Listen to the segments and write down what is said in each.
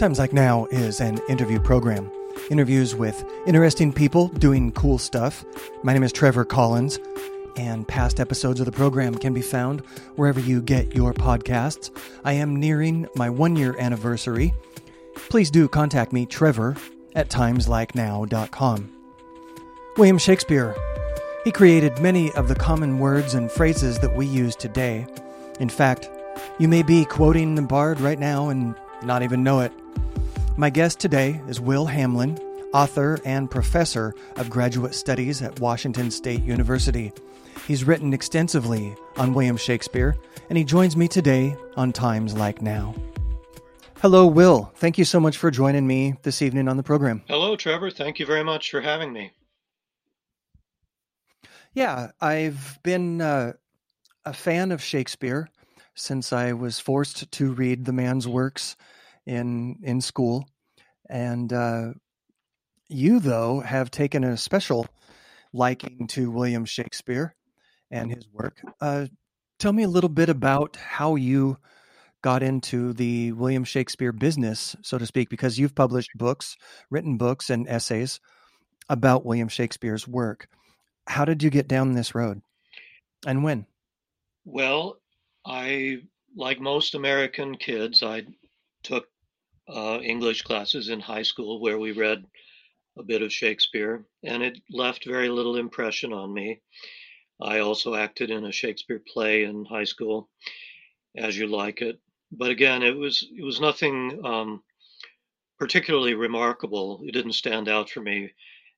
Times Like Now is an interview program. Interviews with interesting people doing cool stuff. My name is Trevor Collins, and past episodes of the program can be found wherever you get your podcasts. I am nearing my one year anniversary. Please do contact me, Trevor, at timeslikenow.com. William Shakespeare. He created many of the common words and phrases that we use today. In fact, you may be quoting the bard right now and not even know it. My guest today is Will Hamlin, author and professor of graduate studies at Washington State University. He's written extensively on William Shakespeare, and he joins me today on Times Like Now. Hello, Will. Thank you so much for joining me this evening on the program. Hello, Trevor. Thank you very much for having me. Yeah, I've been uh, a fan of Shakespeare since I was forced to read the man's works in in school, and uh, you though have taken a special liking to William Shakespeare and his work. Uh, tell me a little bit about how you got into the William Shakespeare business, so to speak, because you've published books, written books, and essays about William Shakespeare's work. How did you get down this road, and when? Well, I, like most American kids, I took uh, English classes in high school where we read a bit of Shakespeare, and it left very little impression on me. I also acted in a Shakespeare play in high school, As You Like It. But again, it was it was nothing um, particularly remarkable. It didn't stand out for me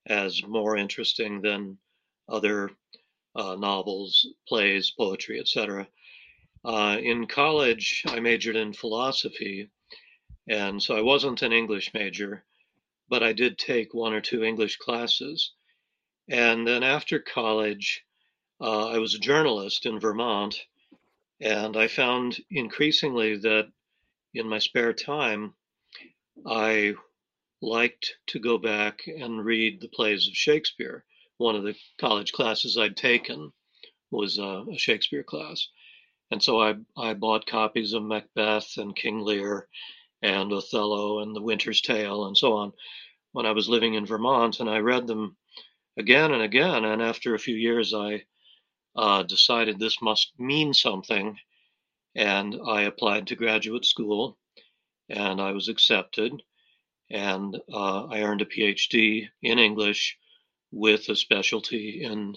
as more interesting than other uh, novels, plays, poetry, etc. Uh, in college, I majored in philosophy, and so I wasn't an English major, but I did take one or two English classes. And then after college, uh, I was a journalist in Vermont, and I found increasingly that in my spare time, I liked to go back and read the plays of Shakespeare. One of the college classes I'd taken was a, a Shakespeare class. And so I, I bought copies of Macbeth and King Lear and Othello and The Winter's Tale and so on when I was living in Vermont, and I read them again and again. And after a few years, I uh, decided this must mean something, and I applied to graduate school, and I was accepted, and uh, I earned a PhD in English with a specialty in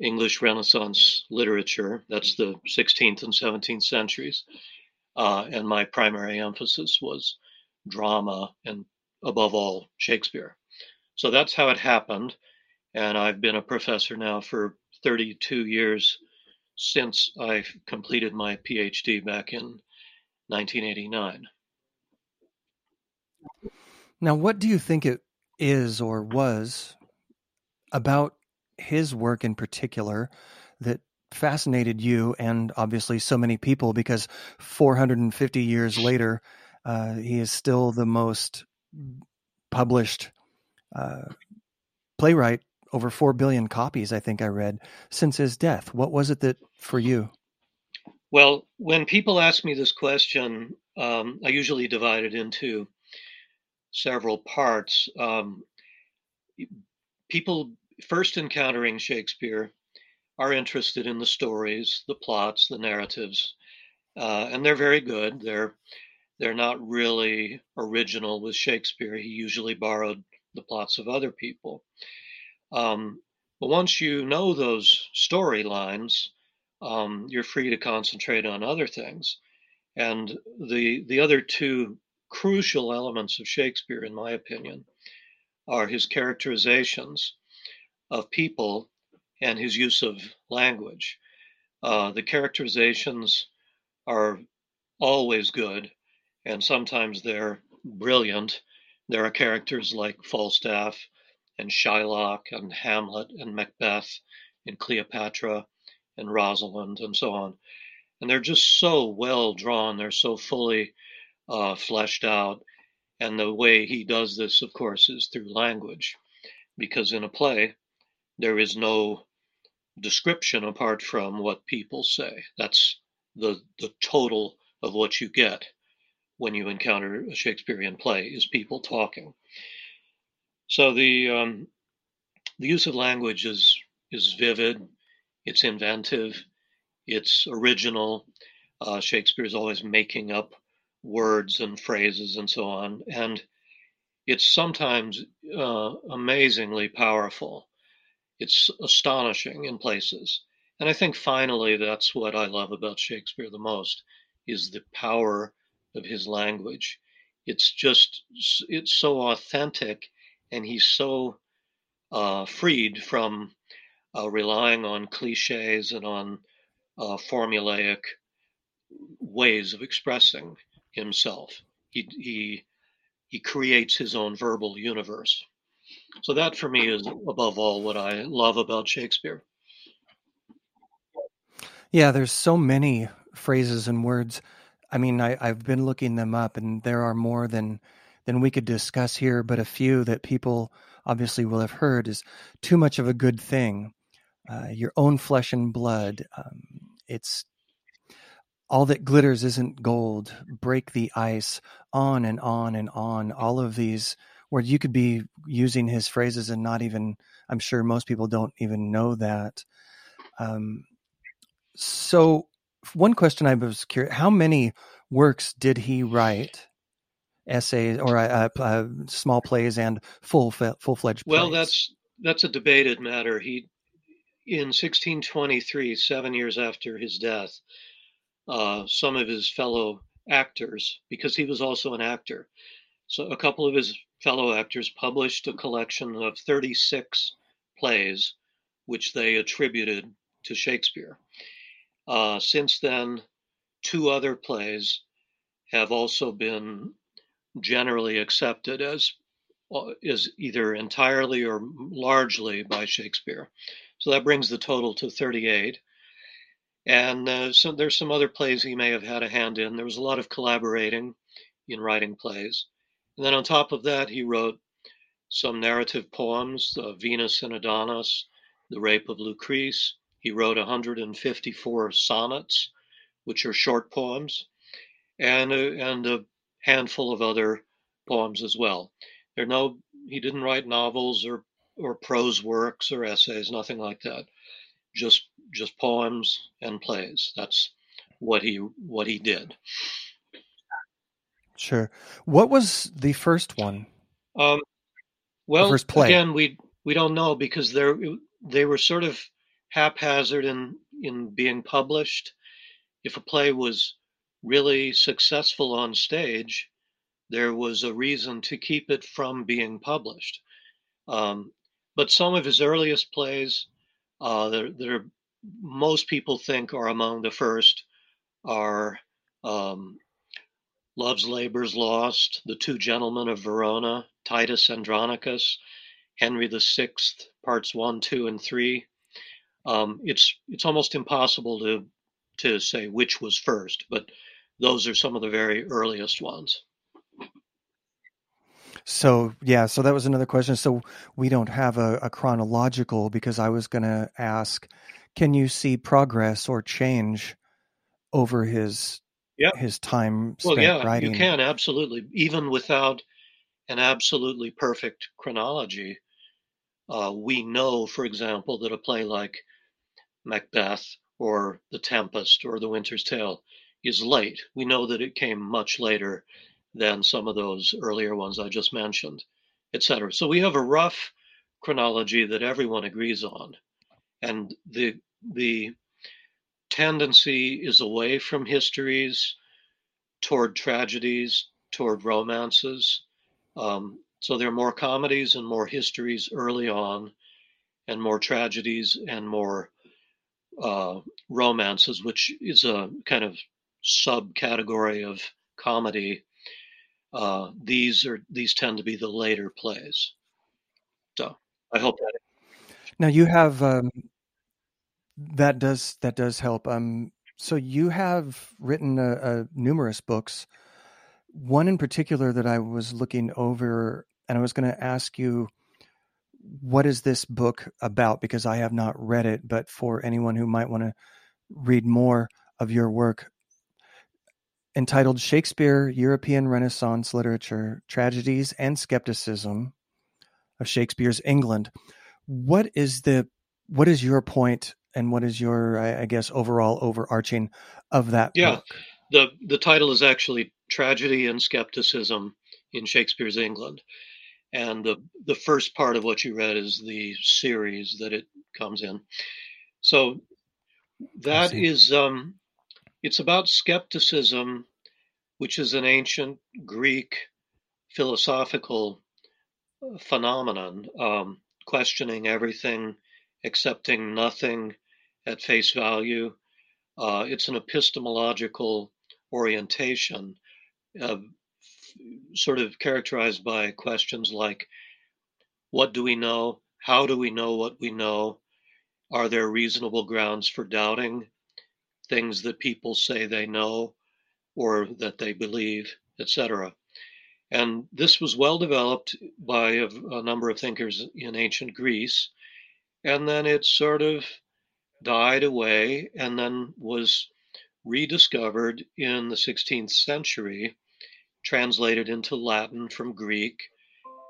English Renaissance literature. That's the 16th and 17th centuries. Uh, and my primary emphasis was drama and, above all, Shakespeare. So that's how it happened. And I've been a professor now for 32 years since I completed my PhD back in 1989. Now, what do you think it is or was about his work in particular that fascinated you and obviously so many people because 450 years later, uh, he is still the most published uh, playwright, over 4 billion copies, I think I read, since his death. What was it that for you? Well, when people ask me this question, um, I usually divide it into several parts. Um, people first encountering Shakespeare are interested in the stories, the plots, the narratives, uh, and they're very good. They're they're not really original with Shakespeare. He usually borrowed the plots of other people. Um, but once you know those storylines, um, you're free to concentrate on other things. And the the other two crucial elements of Shakespeare, in my opinion, are his characterizations of people and his use of language. Uh, the characterizations are always good, and sometimes they're brilliant. There are characters like Falstaff and Shylock and Hamlet and Macbeth and Cleopatra and Rosalind and so on. And they're just so well drawn, they're so fully uh, fleshed out. And the way he does this, of course, is through language, because in a play, there is no description apart from what people say. That's the the total of what you get. when you encounter a Shakespearean play is people talking. So the um, the use of language is is vivid, it's inventive, it's original. Uh, Shakespeare is always making up words and phrases and so on, and it's sometimes uh, amazingly powerful. It's astonishing in places, and I think finally that's what I love about Shakespeare the most is the power of his language. It's just it's so authentic, and he's so uh, freed from uh, relying on cliches and on uh, formulaic ways of expressing himself. He he he creates his own verbal universe. So that for me is above all what I love about Shakespeare. Yeah, there's so many phrases and words. I mean, I, I've been looking them up, and there are more than than we could discuss here. But a few that people obviously will have heard is too much of a good thing. Uh, your own flesh and blood. Um, it's all that glitters isn't gold. Break the ice. On and on and on. All of these where you could be using his phrases and not even. I'm sure most people don't even know that. Um, so, one question I was curious: How many works did he write? Essays or uh, uh, small plays and full full fledged. Well, that's that's a debated matter. He in 1623, seven years after his death, uh, some of his fellow actors, because he was also an actor, so a couple of his fellow actors published a collection of 36 plays, which they attributed to Shakespeare. Uh, since then, two other plays have also been generally accepted as uh, is either entirely or largely by Shakespeare. So that brings the total to 38. And uh, so there's some other plays he may have had a hand in. There was a lot of collaborating in writing plays. And then on top of that, he wrote some narrative poems, uh, Venus and Adonis, The Rape of Lucrece. He wrote 154 sonnets, which are short poems, and, uh, and a handful of other poems as well. There no, he didn't write novels or or prose works or essays, nothing like that. Just just poems and plays. That's what he what he did. Sure. What was the first one? Um, well, first play. again, we we don't know because they they were sort of haphazard in in being published. If a play was really successful on stage, there was a reason to keep it from being published. Um, but some of his earliest plays, uh, that, that are, most people think are among the first, are um, Love's Labour's Lost, The Two Gentlemen of Verona, Titus Andronicus, Henry VI, parts one, two, and three. Um, it's it's almost impossible to to say which was first, but those are some of the very earliest ones. So yeah, so that was another question. So we don't have a, a chronological because I was going to ask, can you see progress or change over his yep. his time spent well, yeah, writing? You can absolutely, even without an absolutely perfect chronology. Uh, we know, for example, that a play like Macbeth or The Tempest or The Winter's Tale is late. We know that it came much later than some of those earlier ones I just mentioned, etc. So we have a rough chronology that everyone agrees on, and the the tendency is away from histories toward tragedies, toward romances. Um, so there are more comedies and more histories early on, and more tragedies and more uh, romances, which is a kind of subcategory of comedy uh, these are these tend to be the later plays. So I hope that. Now you have um, that does that does help. Um, so you have written a, a numerous books. One in particular that I was looking over, and I was going to ask you, what is this book about? Because I have not read it, but for anyone who might want to read more of your work, entitled Shakespeare, European Renaissance Literature, Tragedies and Skepticism of Shakespeare's England. What is the what is your point and what is your I, I guess overall overarching of that yeah. book? The the title is actually Tragedy and Skepticism in Shakespeare's England. And the the first part of what you read is the series that it comes in. So that is um it's about skepticism, which is an ancient Greek philosophical uh, phenomenon, um, questioning everything, accepting nothing at face value. Uh, it's an epistemological orientation, uh, sort of characterized by questions like what do we know? How do we know what we know? Are there reasonable grounds for doubting? things that people say they know or that they believe, etc. And this was well developed by a, a, number of thinkers in ancient Greece. And then it sort of died away and then was rediscovered in the 16th century, translated into Latin from Greek,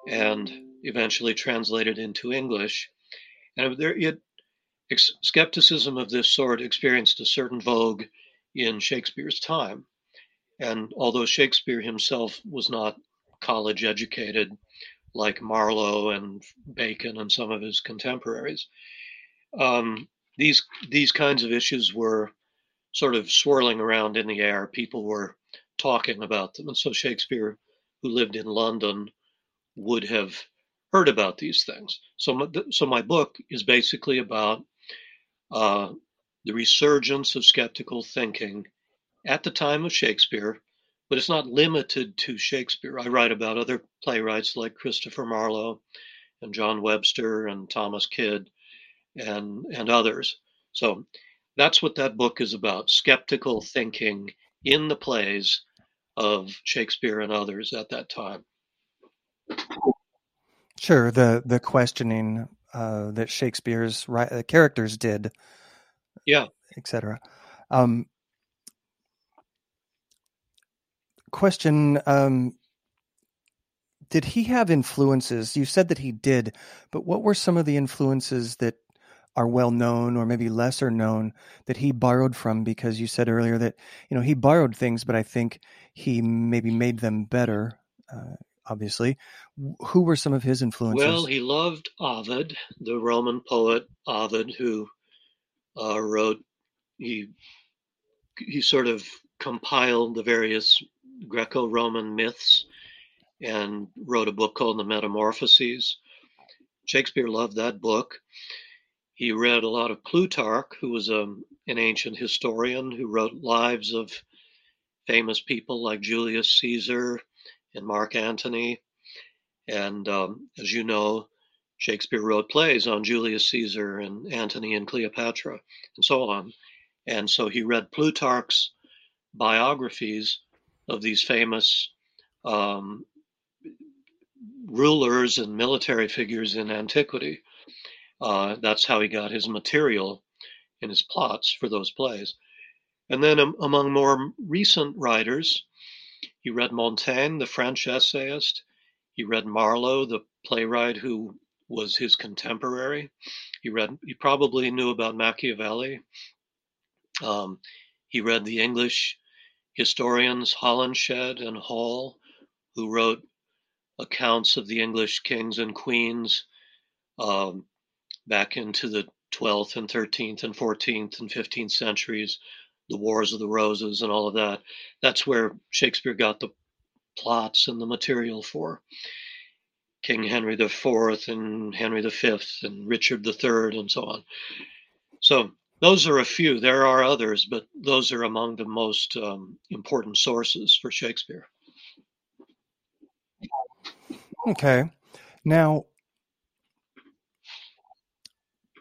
and eventually translated into English. And there, it skepticism of this sort experienced a certain vogue in Shakespeare's time. And although Shakespeare himself was not college educated like Marlowe and Bacon and some of his contemporaries, um, these these kinds of issues were sort of swirling around in the air. People were talking about them, and so Shakespeare, who lived in London, would have heard about these things. So, my, so my book is basically about uh, the resurgence of skeptical thinking at the time of Shakespeare, but it's not limited to Shakespeare. I write about other playwrights like Christopher Marlowe and John Webster and Thomas Kyd and, and others. So that's what that book is about skeptical thinking in the plays of Shakespeare and others at that time. Sure, the the questioning uh, that Shakespeare's uh, characters did. Yeah, etc. Um, question: um, Did he have influences? You said that he did, but what were some of the influences that are well known or maybe lesser known that he borrowed from because you said earlier that you know he borrowed things but i think he maybe made them better uh, obviously. Who were some of his influences? Well, he loved Ovid, the Roman poet Ovid, who uh, wrote, he, he sort of compiled the various Greco Roman myths and wrote a book called The Metamorphoses. Shakespeare loved that book. He read a lot of Plutarch, who was a, um, an ancient historian who wrote lives of famous people like Julius Caesar and Mark Antony. And um, as you know, Shakespeare wrote plays on Julius Caesar and Antony and Cleopatra and so on. And so he read Plutarch's biographies of these famous um, rulers and military figures in antiquity. Uh, that's how he got his material and his plots for those plays. And then um, among more recent writers, he read Montaigne, the French essayist. He read Marlowe, the playwright who was his contemporary. He read. He probably knew about Machiavelli. Um, he read the English historians Holinshed and Hall, who wrote accounts of the English kings and queens um, back into the 12th and 13th and 14th and 15th centuries the Wars of the Roses and all of that. That's where Shakespeare got the plots and the material for King Henry IV and Henry V and Richard III and so on. So those are a few. There are others, but those are among the most um, important sources for Shakespeare. Okay. Now,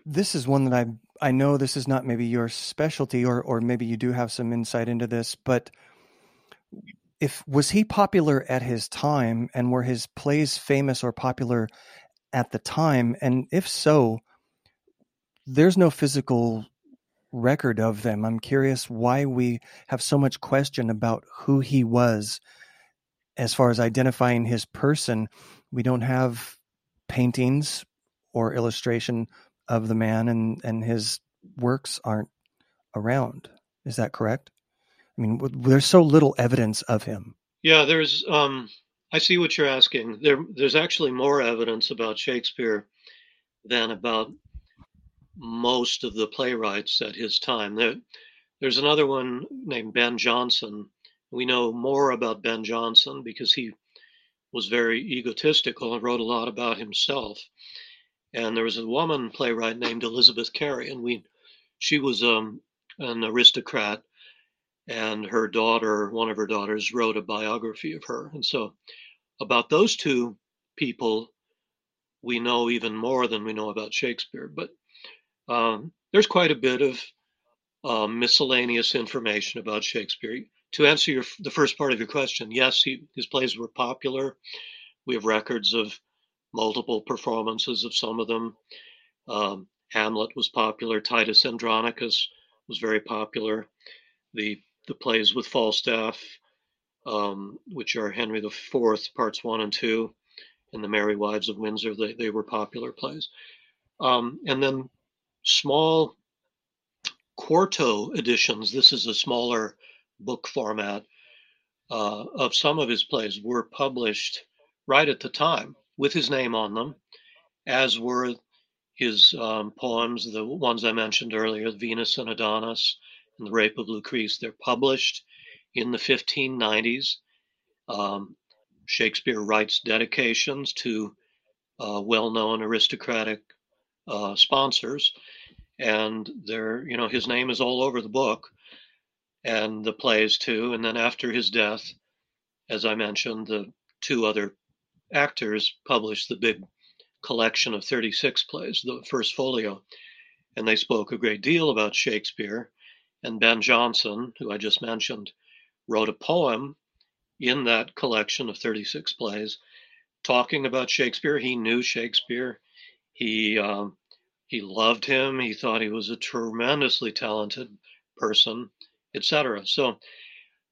this is one that I I know this is not maybe your specialty, or or maybe you do have some insight into this, but if was he popular at his time, and were his plays famous or popular at the time, and if so, there's no physical record of them. I'm curious why we have so much question about who he was as far as identifying his person. We don't have paintings or illustration of the man and, and his works aren't around. Is that correct? I mean, there's so little evidence of him. Yeah, there's. Um, I see what you're asking. There, there's actually more evidence about Shakespeare than about most of the playwrights at his time. There, there's another one named Ben Jonson. We know more about Ben Jonson because he was very egotistical and wrote a lot about himself. And there was a woman playwright named Elizabeth Cary, and we, she was um, an aristocrat, and her daughter, one of her daughters, wrote a biography of her. And so, about those two people, we know even more than we know about Shakespeare. But um, there's quite a bit of uh, miscellaneous information about Shakespeare. To answer your, the first part of your question, yes, he, his plays were popular. We have records of multiple performances of some of them. Um, Hamlet was popular. Titus Andronicus was very popular. The the plays with Falstaff, um, which are Henry IV, parts one and two, and the Merry Wives of Windsor, they, they were popular plays. Um, and then small quarto editions, this is a smaller book format, uh, of some of his plays were published right at the time with his name on them, as were his um, poems, the ones I mentioned earlier, Venus and Adonis and The Rape of Lucrece. They're published in the 1590s. Um, Shakespeare writes dedications to uh, well known aristocratic uh, sponsors and there you know his name is all over the book and the plays too and then after his death as i mentioned the two other actors published the big collection of 36 plays the first folio and they spoke a great deal about shakespeare and ben jonson who i just mentioned wrote a poem in that collection of 36 plays talking about shakespeare he knew shakespeare he um, he loved him. He thought he was a tremendously talented person, etc. So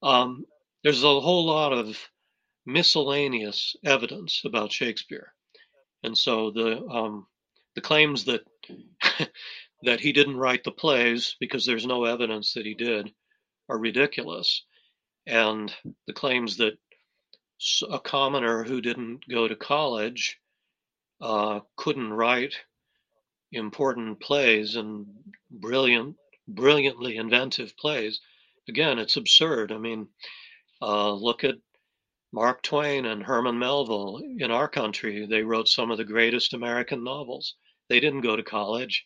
um, there's a whole lot of miscellaneous evidence about Shakespeare, and so the um, the claims that that he didn't write the plays because there's no evidence that he did are ridiculous, and the claims that a commoner who didn't go to college uh, couldn't write important plays and brilliant, brilliantly inventive plays. Again, it's absurd. I mean, uh, look at Mark Twain and Herman Melville in our country. They wrote some of the greatest American novels. They didn't go to college.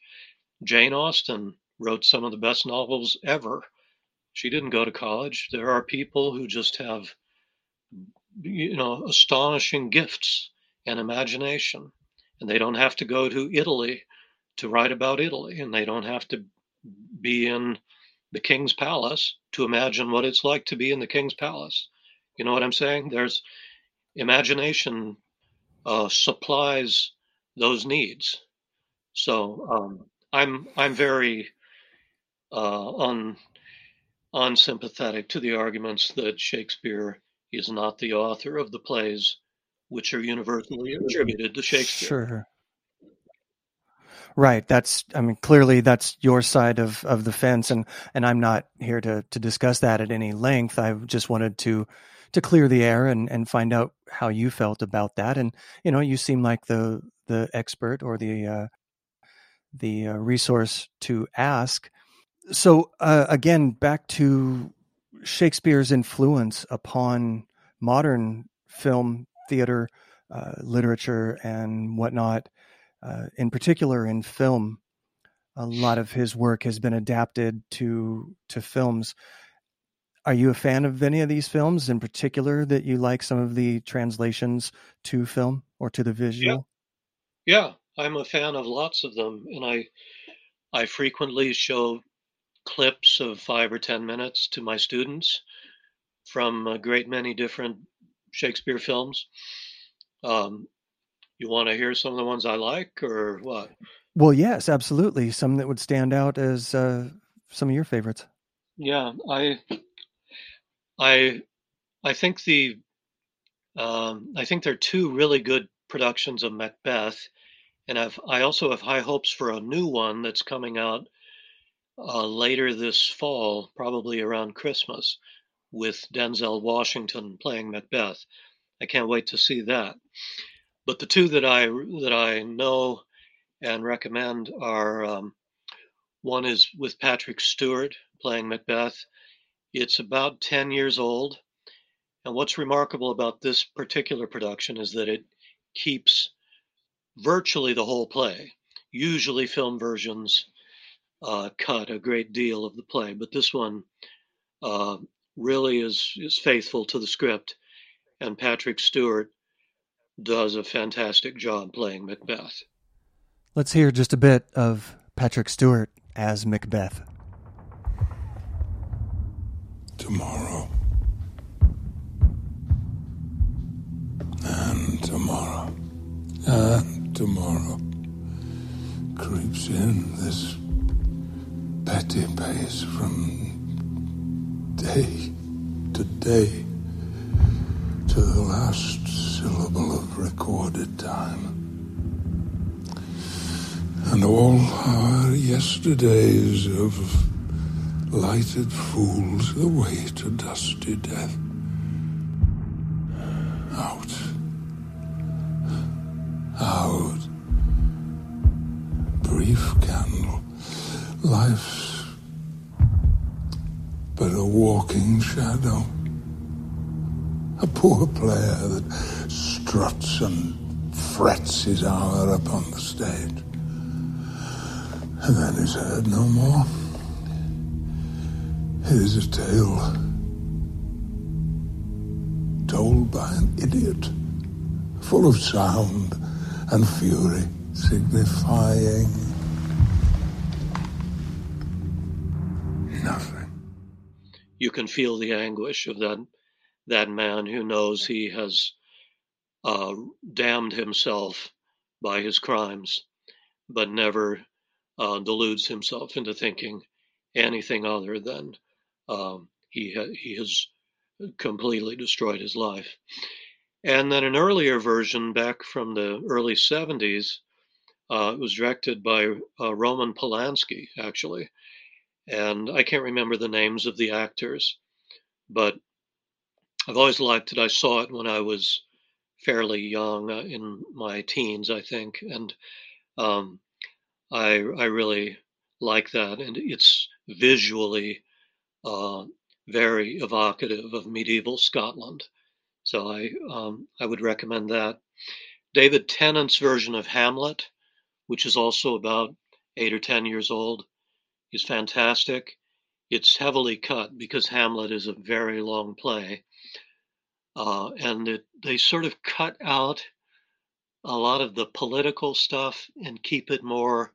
Jane Austen wrote some of the best novels ever. She didn't go to college. There are people who just have, you know, astonishing gifts and imagination, and they don't have to go to Italy to write about Italy, and they don't have to be in the king's palace to imagine what it's like to be in the king's palace. You know what I'm saying? There's imagination uh, supplies those needs. So um, I'm I'm very uh, un, unsympathetic to the arguments that Shakespeare is not the author of the plays which are universally attributed to Shakespeare. Sure. Right. That's, I mean, clearly that's your side of, of the fence. And, and I'm not here to, to discuss that at any length. I just wanted to, to clear the air and, and find out how you felt about that. And, you know, you seem like the, the expert or the, uh, the uh, resource to ask. So, uh, again, back to Shakespeare's influence upon modern film, theater, uh, literature, and whatnot uh, in particular in film, a lot of his work has been adapted to to films. Are you a fan of any of these films in particular that you like some of the translations to film or to the visual? Yeah, yeah I'm a fan of lots of them, and I I frequently show clips of five or ten minutes to my students from a great many different Shakespeare films. Um, you want to hear some of the ones I like, or what? Well, yes, absolutely. Some that would stand out as uh, some of your favorites. Yeah, I, I, I think the, um, I think there are two really good productions of Macbeth, and I've I also have high hopes for a new one that's coming out uh, later this fall, probably around Christmas, with Denzel Washington playing Macbeth. I can't wait to see that. But the two that I that I know and recommend are um, one is with Patrick Stewart playing Macbeth. It's about 10 years old. And what's remarkable about this particular production is that it keeps virtually the whole play. Usually, film versions uh, cut a great deal of the play, but this one uh, really is is faithful to the script, and Patrick Stewart does a fantastic job playing Macbeth. Let's hear just a bit of Patrick Stewart as Macbeth. Tomorrow. And tomorrow. And tomorrow. Creeps in this petty pace from day to day to the last syllable of recorded time. And all our yesterdays of lighted fools the way to dusty death. Out. Out. Brief candle. Life's but a walking shadow. A poor player that struts and frets his hour upon the stage. And then is heard no more. Is a tale told by an idiot, full of sound and fury, signifying nothing. You can feel the anguish of that that man who knows he has uh, damned himself by his crimes, but never uh, deludes himself into thinking anything other than um, he ha- he has completely destroyed his life. And then an earlier version, back from the early 70s, uh, it was directed by uh, Roman Polanski, actually. And I can't remember the names of the actors, but I've always liked it. I saw it when I was fairly young, uh, in my teens, I think, and um, I I really like that, and it's visually very evocative of medieval Scotland. So I um, I would recommend that. David Tennant's version of Hamlet, which is also about eight or ten years old, is fantastic. It's heavily cut because Hamlet is a very long play, uh, and it, they sort of cut out a lot of the political stuff and keep it more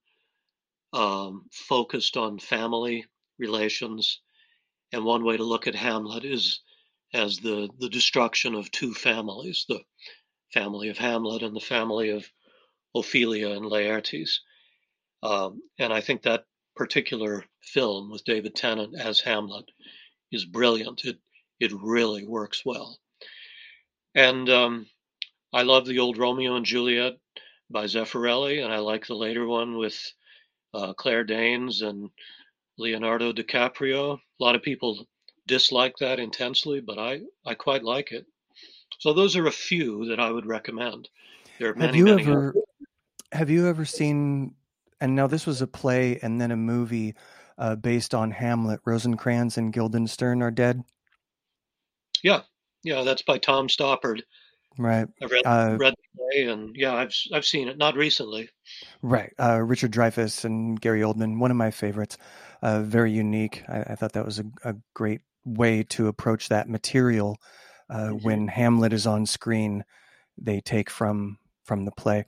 um, focused on family relations. And one way to look at Hamlet is as the, the destruction of two families the family of Hamlet and the family of Ophelia and Laertes. Um, and I think that particular film with David Tennant as Hamlet is brilliant. It, it really works well. And um, I love the old Romeo and Juliet by Zeffirelli, and I like the later one with uh, Claire Danes and Leonardo DiCaprio. A lot of people dislike that intensely, but I, I quite like it. So those are a few that I would recommend. There are many, have you many ever others. have you ever seen? And now this was a play and then a movie uh, based on Hamlet. Rosencrantz and Guildenstern are dead. Yeah, yeah, that's by Tom Stoppard. Right. I've read, Uh, read the play, and yeah, I've I've seen it. Not recently. Right. Uh, Richard Dreyfuss and Gary Oldman, one of my favorites. Uh, very unique. I, I thought that was a, a great way to approach that material. Uh. When Hamlet is on screen, they take from from the play.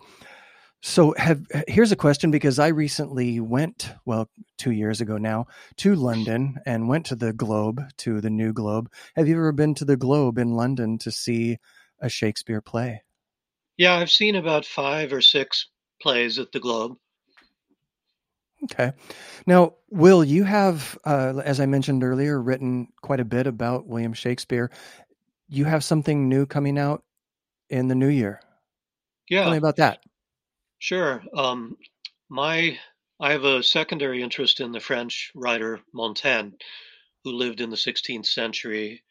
So, have here's a question because I recently went, well, two years ago now, to London and went to the Globe, to the New Globe. Have you ever been to the Globe in London to see a Shakespeare play? Yeah, I've seen about five or six plays at the Globe. Okay. Now, Will, you have, uh, as I mentioned earlier, written quite a bit about William Shakespeare. You have something new coming out in the new year. Yeah. Tell me about that. Sure. Um, my I have a secondary interest in the French writer Montaigne, who lived in the 16th century,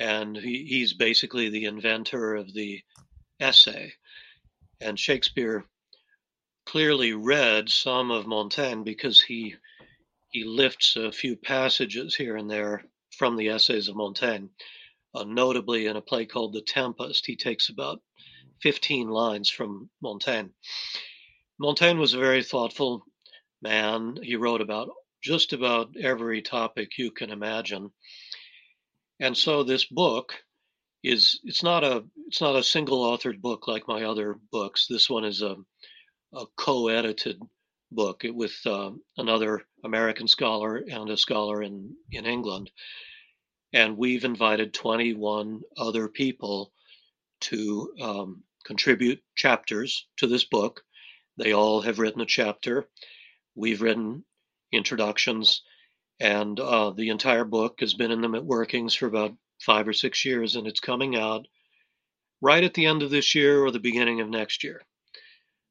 and he, he's basically the inventor of the essay. And Shakespeare clearly read some of Montaigne because he he lifts a few passages here and there from the essays of Montaigne. Uh, notably, in a play called The Tempest, he takes about 15 lines from Montaigne. Montaigne was a very thoughtful man. He wrote about just about every topic you can imagine. And so this book is it's not a it's not a single authored book like my other books. This one is a a co-edited book with uh, another American scholar and a scholar in in England, and we've invited 21 other people to um, contribute chapters to this book. They all have written a chapter. We've written introductions, and uh, the entire book has been in the workings for about five or six years, and it's coming out right at the end of this year or the beginning of next year.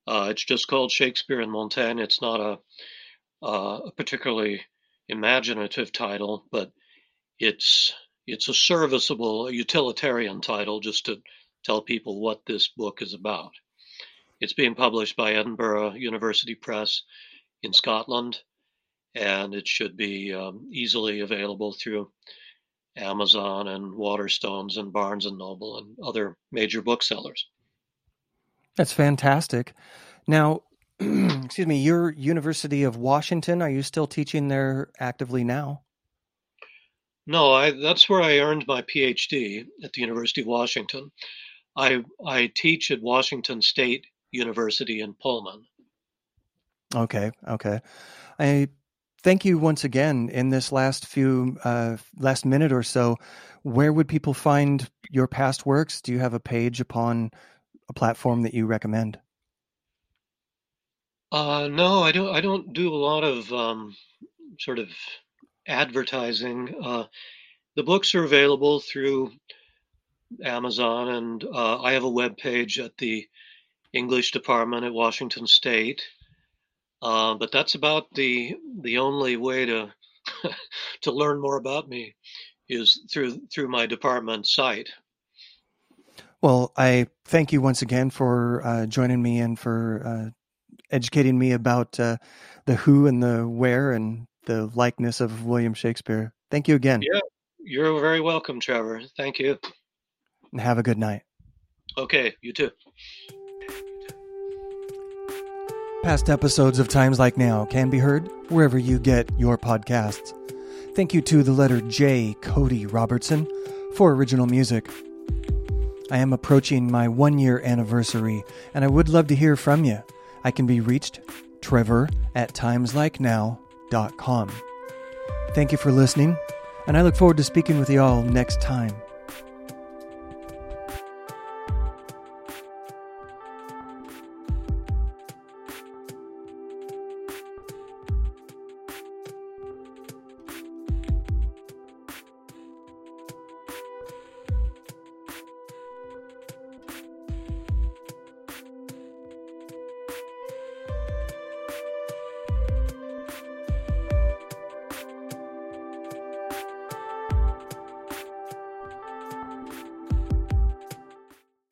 Uh, it's just called Shakespeare and Montaigne. It's not a, uh, a particularly imaginative title, but it's it's a serviceable, utilitarian title just to tell people what this book is about. It's being published by Edinburgh University Press in Scotland, and it should be um, easily available through Amazon and Waterstones and Barnes and Noble and other major booksellers. That's fantastic. Now, excuse me, your University of Washington, are you still teaching there actively now? No, I, that's where I earned my PhD at the University of Washington. I I teach at Washington State University in Pullman. Okay, okay. I thank you once again in this last few uh, last minute or so. Where would people find your past works? Do you have a page upon a platform that you recommend? Uh, no, I don't. I don't do a lot of um, sort of advertising. Uh, the books are available through Amazon, and uh, I have a web page at the English department at Washington State. Uh, but that's about the the only way to to learn more about me is through through my department site. Well, I thank you once again for uh, joining me and for uh, educating me about uh, the who and the where and the likeness of William Shakespeare. Thank you again. Yeah, you're very welcome, Trevor. Thank you. And have a good night. Okay, you too. Past episodes of Times Like Now can be heard wherever you get your podcasts. Thank you to the letter J, Cody Robertson, for original music. I am approaching my one year anniversary, and I would love to hear from you. I can be reached trevor at timeslikenow.com. Thank you for listening, and I look forward to speaking with you all next time.